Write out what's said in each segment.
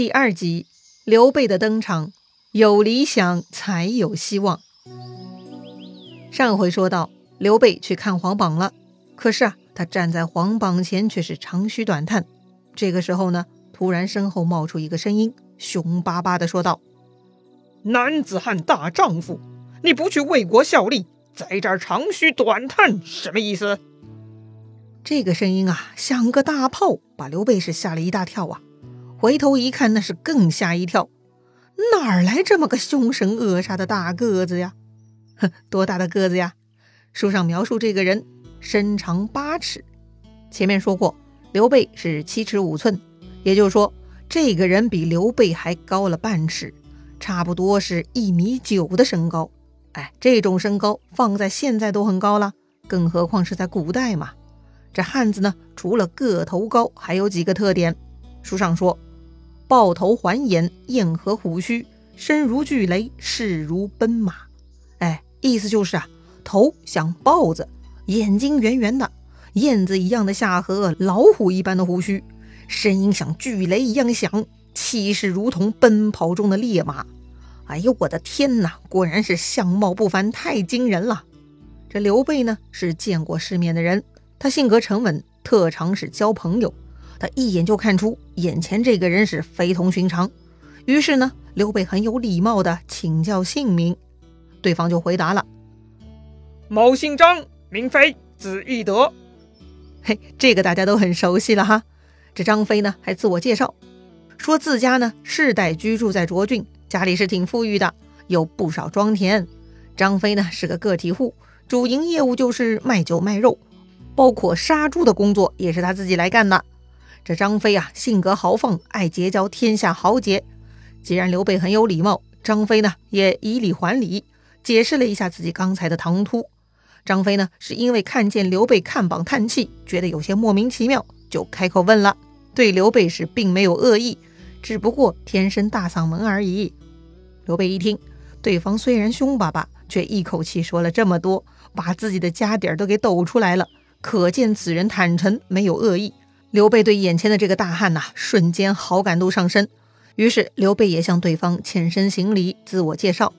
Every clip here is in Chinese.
第二集，刘备的登场，有理想才有希望。上回说到，刘备去看皇榜了，可是啊，他站在皇榜前却是长吁短叹。这个时候呢，突然身后冒出一个声音，凶巴巴的说道：“男子汉大丈夫，你不去为国效力，在这儿长吁短叹，什么意思？”这个声音啊，像个大炮，把刘备是吓了一大跳啊！回头一看，那是更吓一跳，哪儿来这么个凶神恶煞的大个子呀？哼，多大的个子呀？书上描述这个人身长八尺。前面说过，刘备是七尺五寸，也就是说，这个人比刘备还高了半尺，差不多是一米九的身高。哎，这种身高放在现在都很高了，更何况是在古代嘛？这汉子呢，除了个头高，还有几个特点。书上说：豹头环眼，燕和虎须，身如巨雷，势如奔马。哎，意思就是啊，头像豹子，眼睛圆圆的，燕子一样的下颌，老虎一般的胡须，声音像巨雷一样响，气势如同奔跑中的烈马。哎呦，我的天哪，果然是相貌不凡，太惊人了。这刘备呢，是见过世面的人。他性格沉稳，特长是交朋友。他一眼就看出眼前这个人是非同寻常。于是呢，刘备很有礼貌的请教姓名，对方就回答了：“某姓张，名飞，字翼德。”嘿，这个大家都很熟悉了哈。这张飞呢，还自我介绍，说自家呢世代居住在涿郡，家里是挺富裕的，有不少庄田。张飞呢是个个体户，主营业务就是卖酒卖肉。包括杀猪的工作也是他自己来干的。这张飞啊，性格豪放，爱结交天下豪杰。既然刘备很有礼貌，张飞呢也以礼还礼，解释了一下自己刚才的唐突。张飞呢是因为看见刘备看榜叹气，觉得有些莫名其妙，就开口问了。对刘备是并没有恶意，只不过天生大嗓门而已。刘备一听，对方虽然凶巴巴，却一口气说了这么多，把自己的家底儿都给抖出来了。可见此人坦诚，没有恶意。刘备对眼前的这个大汉呐，瞬间好感度上升。于是刘备也向对方欠身行礼，自我介绍。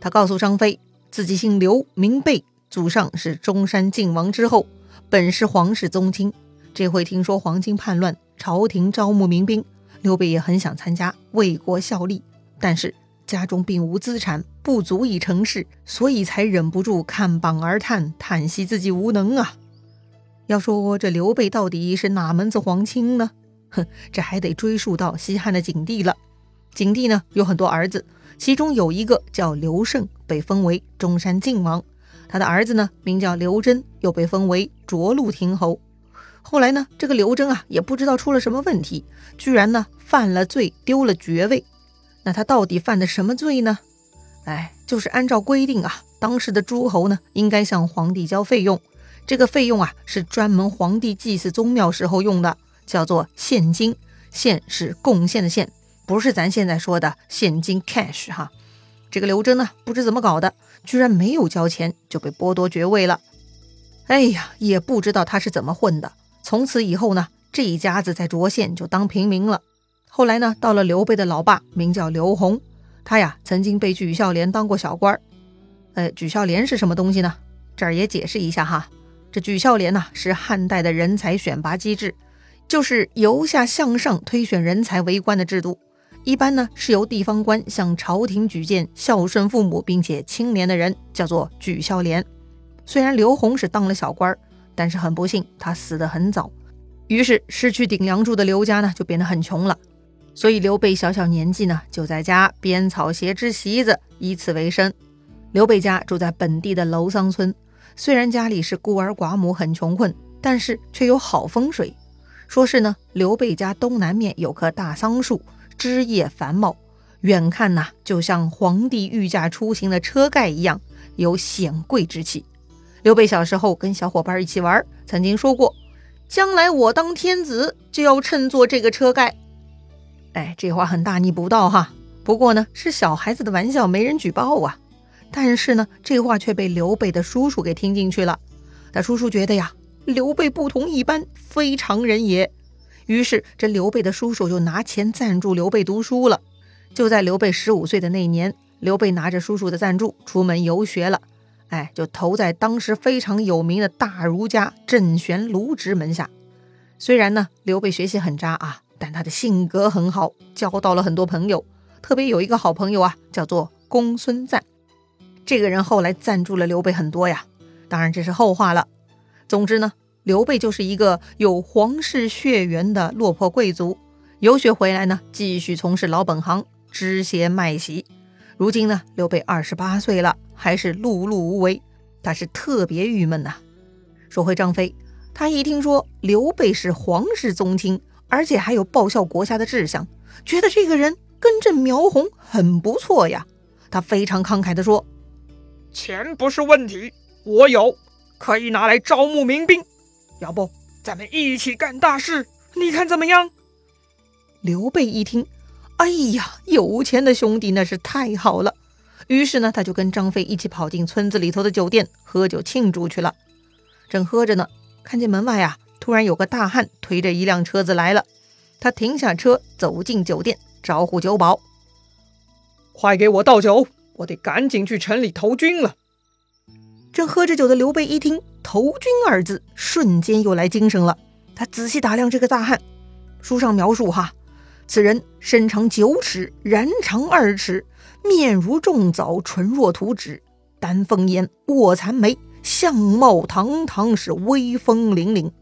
他告诉张飞，自己姓刘，名备，祖上是中山靖王之后，本是皇室宗亲。这回听说黄巾叛乱，朝廷招募民兵，刘备也很想参加，为国效力。但是家中并无资产，不足以成事，所以才忍不住看榜而叹，叹息自己无能啊。要说这刘备到底是哪门子皇亲呢？哼，这还得追溯到西汉的景帝了。景帝呢有很多儿子，其中有一个叫刘胜，被封为中山靖王。他的儿子呢名叫刘贞，又被封为涿鹿亭侯。后来呢，这个刘贞啊也不知道出了什么问题，居然呢犯了罪，丢了爵位。那他到底犯的什么罪呢？哎，就是按照规定啊，当时的诸侯呢应该向皇帝交费用。这个费用啊，是专门皇帝祭祀宗庙时候用的，叫做献金。献是贡献的献，不是咱现在说的现金 cash 哈。这个刘桢呢，不知怎么搞的，居然没有交钱就被剥夺爵位了。哎呀，也不知道他是怎么混的。从此以后呢，这一家子在涿县就当平民了。后来呢，到了刘备的老爸，名叫刘宏，他呀曾经被举孝廉当过小官儿。呃，举孝廉是什么东西呢？这儿也解释一下哈。这举孝廉呐，是汉代的人才选拔机制，就是由下向上推选人才为官的制度。一般呢是由地方官向朝廷举荐孝顺父母并且清廉的人，叫做举孝廉。虽然刘宏是当了小官儿，但是很不幸，他死得很早，于是失去顶梁柱的刘家呢就变得很穷了。所以刘备小小年纪呢就在家编草鞋织席子，以此为生。刘备家住在本地的楼桑村。虽然家里是孤儿寡母，很穷困，但是却有好风水。说是呢，刘备家东南面有棵大桑树，枝叶繁茂，远看呐，就像皇帝御驾出行的车盖一样，有显贵之气。刘备小时候跟小伙伴一起玩，曾经说过：“将来我当天子，就要乘坐这个车盖。”哎，这话很大逆不道哈。不过呢，是小孩子的玩笑，没人举报啊。但是呢，这话却被刘备的叔叔给听进去了。他叔叔觉得呀，刘备不同一般，非常人也。于是这刘备的叔叔就拿钱赞助刘备读书了。就在刘备十五岁的那年，刘备拿着叔叔的赞助出门游学了，哎，就投在当时非常有名的大儒家郑玄、卢植门下。虽然呢，刘备学习很渣啊，但他的性格很好，交到了很多朋友。特别有一个好朋友啊，叫做公孙瓒。这个人后来赞助了刘备很多呀，当然这是后话了。总之呢，刘备就是一个有皇室血缘的落魄贵族。游学回来呢，继续从事老本行，织鞋卖席。如今呢，刘备二十八岁了，还是碌碌无为，他是特别郁闷呐。说回张飞，他一听说刘备是皇室宗亲，而且还有报效国家的志向，觉得这个人根正苗红，很不错呀。他非常慷慨地说。钱不是问题，我有，可以拿来招募民兵。要不咱们一起干大事？你看怎么样？刘备一听，哎呀，有钱的兄弟那是太好了。于是呢，他就跟张飞一起跑进村子里头的酒店喝酒庆祝去了。正喝着呢，看见门外啊，突然有个大汉推着一辆车子来了。他停下车，走进酒店，招呼酒保：“快给我倒酒。”我得赶紧去城里投军了。正喝着酒的刘备一听“投军”二字，瞬间又来精神了。他仔细打量这个大汉，书上描述哈，此人身长九尺，髯长二尺，面如重枣，唇若涂脂，丹凤眼，卧蚕眉，相貌堂堂，是威风凛凛。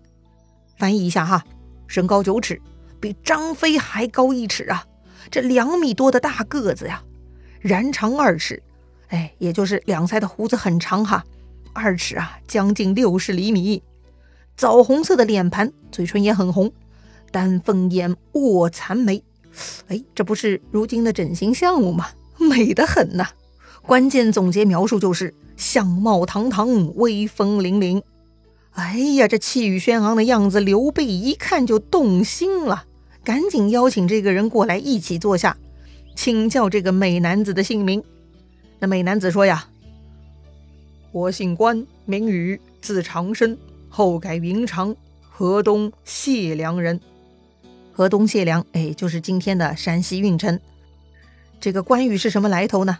翻译一下哈，身高九尺，比张飞还高一尺啊！这两米多的大个子呀！然长二尺，哎，也就是两腮的胡子很长哈，二尺啊，将近六十厘米。枣红色的脸盘，嘴唇也很红，丹凤眼，卧蚕眉，哎，这不是如今的整形项目吗？美得很呐。关键总结描述就是相貌堂堂，威风凛凛。哎呀，这气宇轩昂的样子，刘备一看就动心了，赶紧邀请这个人过来一起坐下。请教这个美男子的姓名。那美男子说呀：“我姓关，名羽，字长生，后改云长，河东解良人。河东解良，哎，就是今天的山西运城。这个关羽是什么来头呢？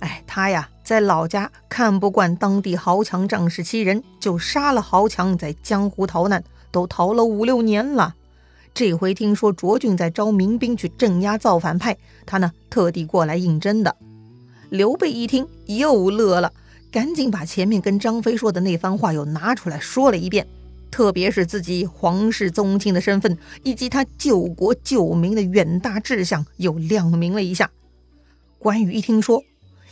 哎，他呀，在老家看不惯当地豪强仗势欺人，就杀了豪强，在江湖逃难，都逃了五六年了。”这回听说卓俊在招民兵去镇压造反派，他呢特地过来应征的。刘备一听又乐了，赶紧把前面跟张飞说的那番话又拿出来说了一遍，特别是自己皇室宗亲的身份以及他救国救民的远大志向，又亮明了一下。关羽一听说，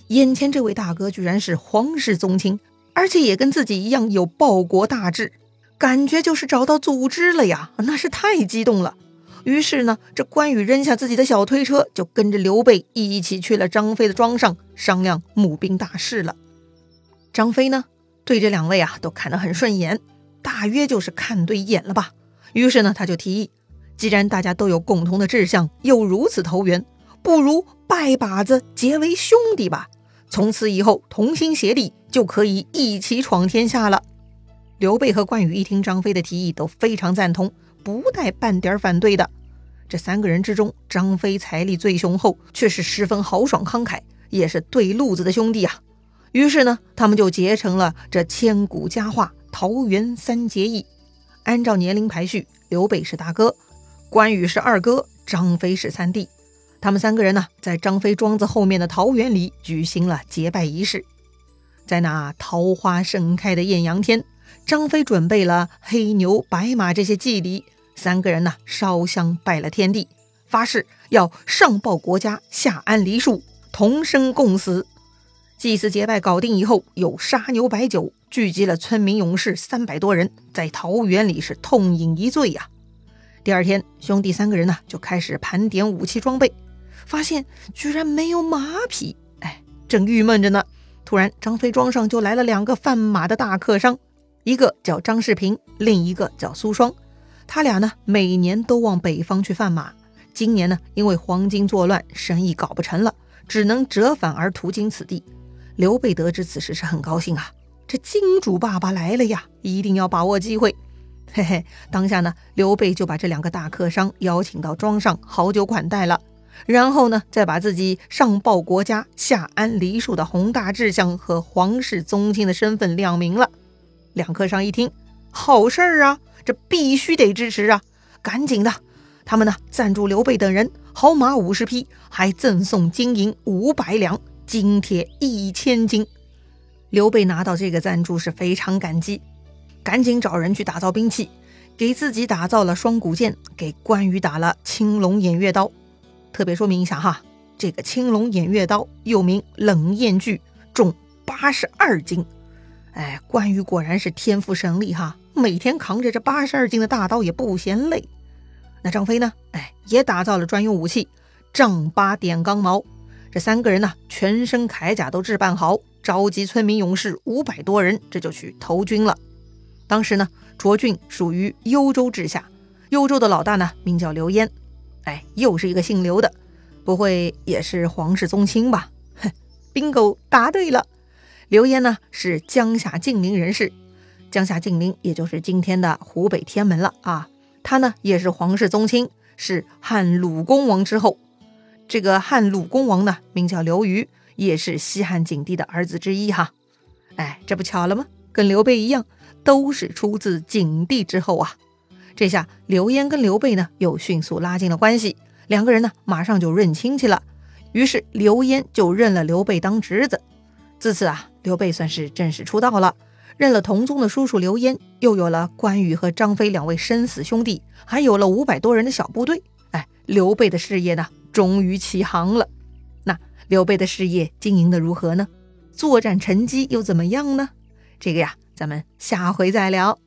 眼前这位大哥居然是皇室宗亲，而且也跟自己一样有报国大志。感觉就是找到组织了呀，那是太激动了。于是呢，这关羽扔下自己的小推车，就跟着刘备一起去了张飞的庄上商量募兵大事了。张飞呢，对这两位啊都看得很顺眼，大约就是看对眼了吧。于是呢，他就提议，既然大家都有共同的志向，又如此投缘，不如拜把子结为兄弟吧。从此以后，同心协力，就可以一起闯天下了。刘备和关羽一听张飞的提议，都非常赞同，不带半点反对的。这三个人之中，张飞财力最雄厚，却是十分豪爽慷慨，也是对路子的兄弟啊。于是呢，他们就结成了这千古佳话——桃园三结义。按照年龄排序，刘备是大哥，关羽是二哥，张飞是三弟。他们三个人呢，在张飞庄子后面的桃园里举行了结拜仪式。在那桃花盛开的艳阳天。张飞准备了黑牛、白马这些祭礼，三个人呢烧香拜了天地，发誓要上报国家，下安梨树，同生共死。祭祀结拜搞定以后，有杀牛摆酒，聚集了村民勇士三百多人，在桃园里是痛饮一醉呀。第二天，兄弟三个人呢就开始盘点武器装备，发现居然没有马匹，哎，正郁闷着呢，突然张飞庄上就来了两个贩马的大客商。一个叫张世平，另一个叫苏双，他俩呢每年都往北方去贩马。今年呢，因为黄巾作乱，生意搞不成了，只能折返而途经此地。刘备得知此事是很高兴啊，这金主爸爸来了呀，一定要把握机会。嘿嘿，当下呢，刘备就把这两个大客商邀请到庄上，好酒款待了。然后呢，再把自己上报国家、下安黎庶的宏大志向和皇室宗亲的身份亮明了。两客商一听，好事儿啊，这必须得支持啊！赶紧的，他们呢赞助刘备等人好马五十匹，还赠送金银五百两、金铁一千斤。刘备拿到这个赞助是非常感激，赶紧找人去打造兵器，给自己打造了双股剑，给关羽打了青龙偃月刀。特别说明一下哈，这个青龙偃月刀又名冷艳锯，重八十二斤。哎，关羽果然是天赋神力哈，每天扛着这八十二斤的大刀也不嫌累。那张飞呢？哎，也打造了专用武器丈八点钢矛。这三个人呢，全身铠甲都置办好，召集村民勇士五百多人，这就去投军了。当时呢，涿郡属于幽州治下，幽州的老大呢，名叫刘焉。哎，又是一个姓刘的，不会也是皇室宗亲吧？哼，bingo，答对了。刘焉呢是江夏晋陵人士，江夏晋陵也就是今天的湖北天门了啊。他呢也是皇室宗亲，是汉鲁公王之后。这个汉鲁公王呢名叫刘虞，也是西汉景帝的儿子之一哈。哎，这不巧了吗？跟刘备一样，都是出自景帝之后啊。这下刘焉跟刘备呢又迅速拉近了关系，两个人呢马上就认亲戚了。于是刘焉就认了刘备当侄子。自此啊。刘备算是正式出道了，认了同宗的叔叔刘焉，又有了关羽和张飞两位生死兄弟，还有了五百多人的小部队。哎，刘备的事业呢，终于起航了。那刘备的事业经营的如何呢？作战成绩又怎么样呢？这个呀，咱们下回再聊。